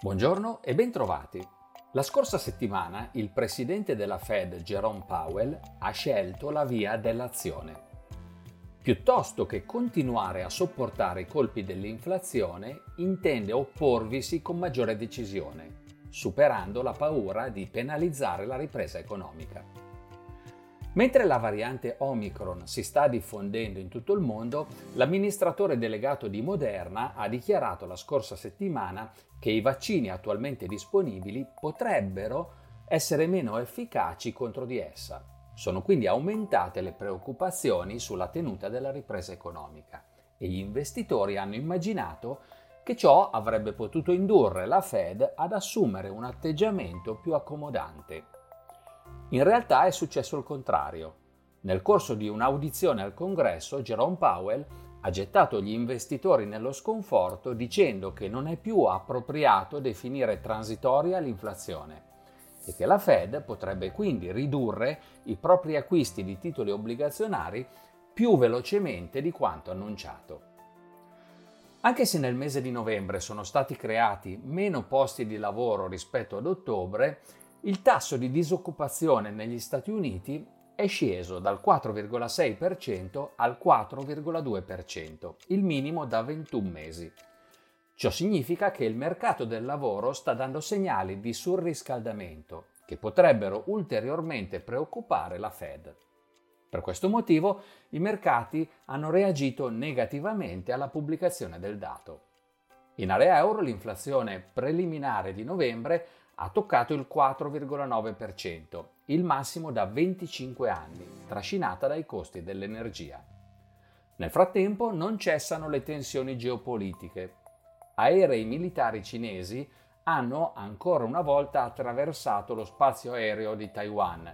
Buongiorno e bentrovati. La scorsa settimana il presidente della Fed, Jerome Powell, ha scelto la via dell'azione. Piuttosto che continuare a sopportare i colpi dell'inflazione, intende opporvisi con maggiore decisione, superando la paura di penalizzare la ripresa economica. Mentre la variante Omicron si sta diffondendo in tutto il mondo, l'amministratore delegato di Moderna ha dichiarato la scorsa settimana che i vaccini attualmente disponibili potrebbero essere meno efficaci contro di essa. Sono quindi aumentate le preoccupazioni sulla tenuta della ripresa economica e gli investitori hanno immaginato che ciò avrebbe potuto indurre la Fed ad assumere un atteggiamento più accomodante in realtà è successo il contrario. Nel corso di un'audizione al congresso, Jerome Powell ha gettato gli investitori nello sconforto dicendo che non è più appropriato definire transitoria l'inflazione e che la Fed potrebbe quindi ridurre i propri acquisti di titoli obbligazionari più velocemente di quanto annunciato. Anche se nel mese di novembre sono stati creati meno posti di lavoro rispetto ad ottobre, il tasso di disoccupazione negli Stati Uniti è sceso dal 4,6% al 4,2%, il minimo da 21 mesi. Ciò significa che il mercato del lavoro sta dando segnali di surriscaldamento che potrebbero ulteriormente preoccupare la Fed. Per questo motivo i mercati hanno reagito negativamente alla pubblicazione del dato. In area euro l'inflazione preliminare di novembre ha toccato il 4,9%, il massimo da 25 anni, trascinata dai costi dell'energia. Nel frattempo non cessano le tensioni geopolitiche. Aerei militari cinesi hanno ancora una volta attraversato lo spazio aereo di Taiwan,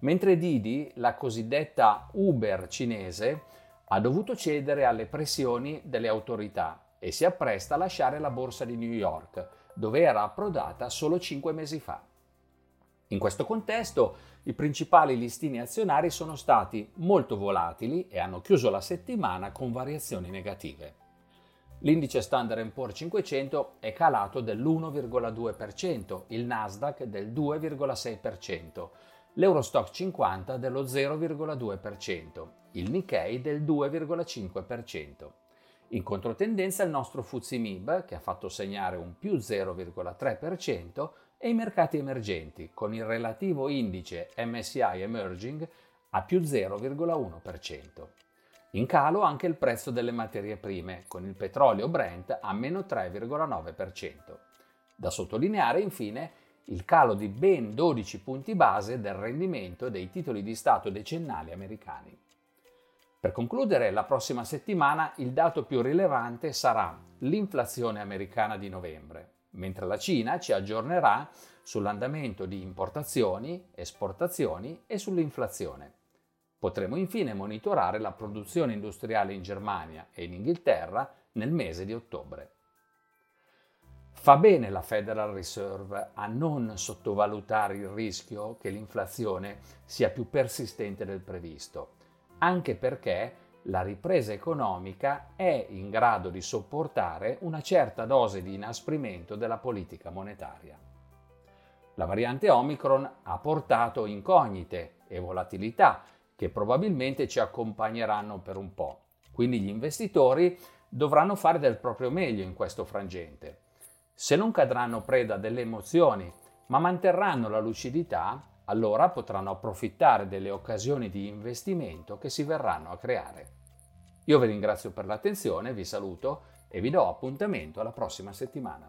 mentre Didi, la cosiddetta Uber cinese, ha dovuto cedere alle pressioni delle autorità e si appresta a lasciare la borsa di New York, dove era approdata solo cinque mesi fa. In questo contesto, i principali listini azionari sono stati molto volatili e hanno chiuso la settimana con variazioni negative. L'indice Standard Poor's 500 è calato dell'1,2%, il Nasdaq del 2,6%, l'Eurostock 50 dello 0,2%, il Nikkei del 2,5%. In controtendenza il nostro MIB, che ha fatto segnare un più 0,3%, e i mercati emergenti, con il relativo indice MSI Emerging a più 0,1%. In calo anche il prezzo delle materie prime, con il petrolio Brent a meno 3,9%. Da sottolineare infine il calo di ben 12 punti base del rendimento dei titoli di Stato decennali americani. Per concludere, la prossima settimana il dato più rilevante sarà l'inflazione americana di novembre, mentre la Cina ci aggiornerà sull'andamento di importazioni, esportazioni e sull'inflazione. Potremo infine monitorare la produzione industriale in Germania e in Inghilterra nel mese di ottobre. Fa bene la Federal Reserve a non sottovalutare il rischio che l'inflazione sia più persistente del previsto anche perché la ripresa economica è in grado di sopportare una certa dose di inasprimento della politica monetaria. La variante Omicron ha portato incognite e volatilità che probabilmente ci accompagneranno per un po', quindi gli investitori dovranno fare del proprio meglio in questo frangente. Se non cadranno preda delle emozioni, ma manterranno la lucidità, allora potranno approfittare delle occasioni di investimento che si verranno a creare. Io vi ringrazio per l'attenzione, vi saluto e vi do appuntamento alla prossima settimana.